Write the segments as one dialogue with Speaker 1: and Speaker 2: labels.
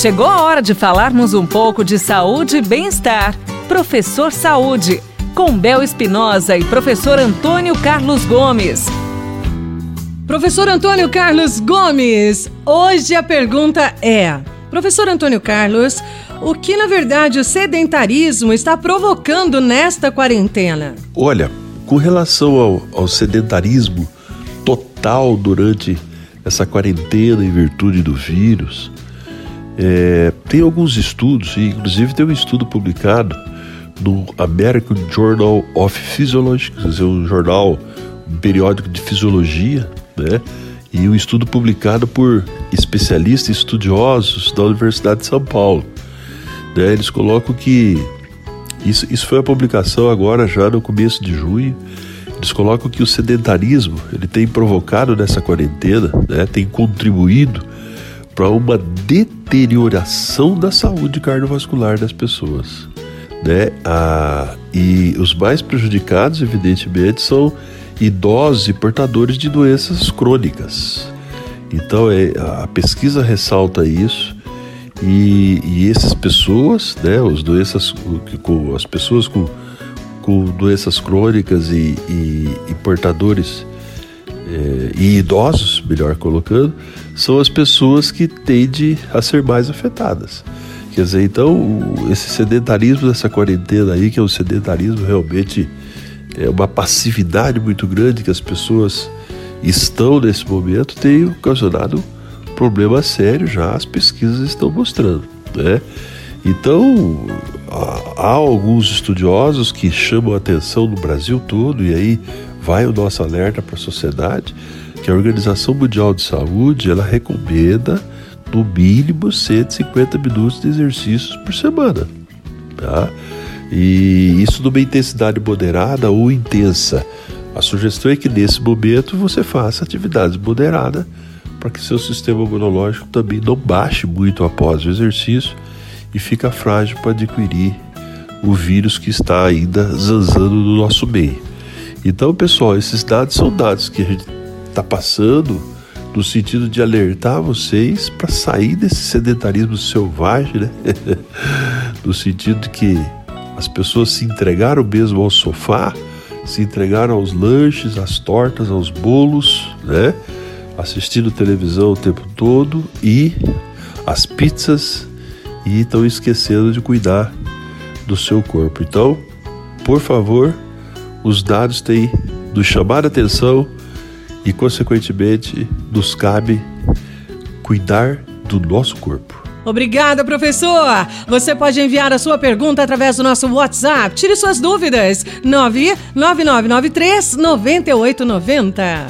Speaker 1: Chegou a hora de falarmos um pouco de saúde e bem-estar. Professor Saúde, com Bel Espinosa e professor Antônio Carlos Gomes.
Speaker 2: Professor Antônio Carlos Gomes, hoje a pergunta é: Professor Antônio Carlos, o que na verdade o sedentarismo está provocando nesta quarentena?
Speaker 3: Olha, com relação ao, ao sedentarismo total durante essa quarentena em virtude do vírus, é, tem alguns estudos, e inclusive tem um estudo publicado no American Journal of Physiology, quer dizer, um jornal, um periódico de fisiologia, né? E um estudo publicado por especialistas e estudiosos da Universidade de São Paulo. Né? Eles colocam que isso, isso foi a publicação agora já no começo de junho. Eles colocam que o sedentarismo ele tem provocado nessa quarentena, né? tem contribuído para uma deterioração da saúde cardiovascular das pessoas. Né? Ah, e os mais prejudicados, evidentemente, são idosos e portadores de doenças crônicas. Então é, a pesquisa ressalta isso e, e essas pessoas, né, os doenças, com, as pessoas com, com doenças crônicas e, e, e portadores é, e idosos, melhor colocando, são as pessoas que tendem a ser mais afetadas. Quer dizer, então, esse sedentarismo dessa quarentena aí, que é um sedentarismo realmente é uma passividade muito grande que as pessoas estão nesse momento, tem ocasionado problema sério já, as pesquisas estão mostrando. Né? Então, há alguns estudiosos que chamam a atenção no Brasil todo, e aí vai o nosso alerta para a sociedade, que a Organização Mundial de Saúde ela recomenda no mínimo 150 minutos de exercícios por semana. Tá? E isso numa intensidade moderada ou intensa. A sugestão é que nesse momento você faça atividades moderadas para que seu sistema imunológico também não baixe muito após o exercício e fica frágil para adquirir o vírus que está ainda zanzando no nosso meio. Então, pessoal, esses dados são dados que a gente está passando no sentido de alertar vocês para sair desse sedentarismo selvagem, né? no sentido de que as pessoas se entregaram mesmo ao sofá, se entregaram aos lanches, às tortas, aos bolos, né? Assistindo televisão o tempo todo e as pizzas e estão esquecendo de cuidar do seu corpo. Então, por favor, os dados têm nos chamar a atenção e, consequentemente, nos cabe cuidar do nosso corpo.
Speaker 2: Obrigada, professor! Você pode enviar a sua pergunta através do nosso WhatsApp. Tire suas dúvidas. 99993 9890.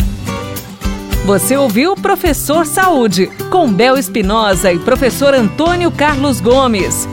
Speaker 1: Você ouviu Professor Saúde, com Bel Espinosa e professor Antônio Carlos Gomes.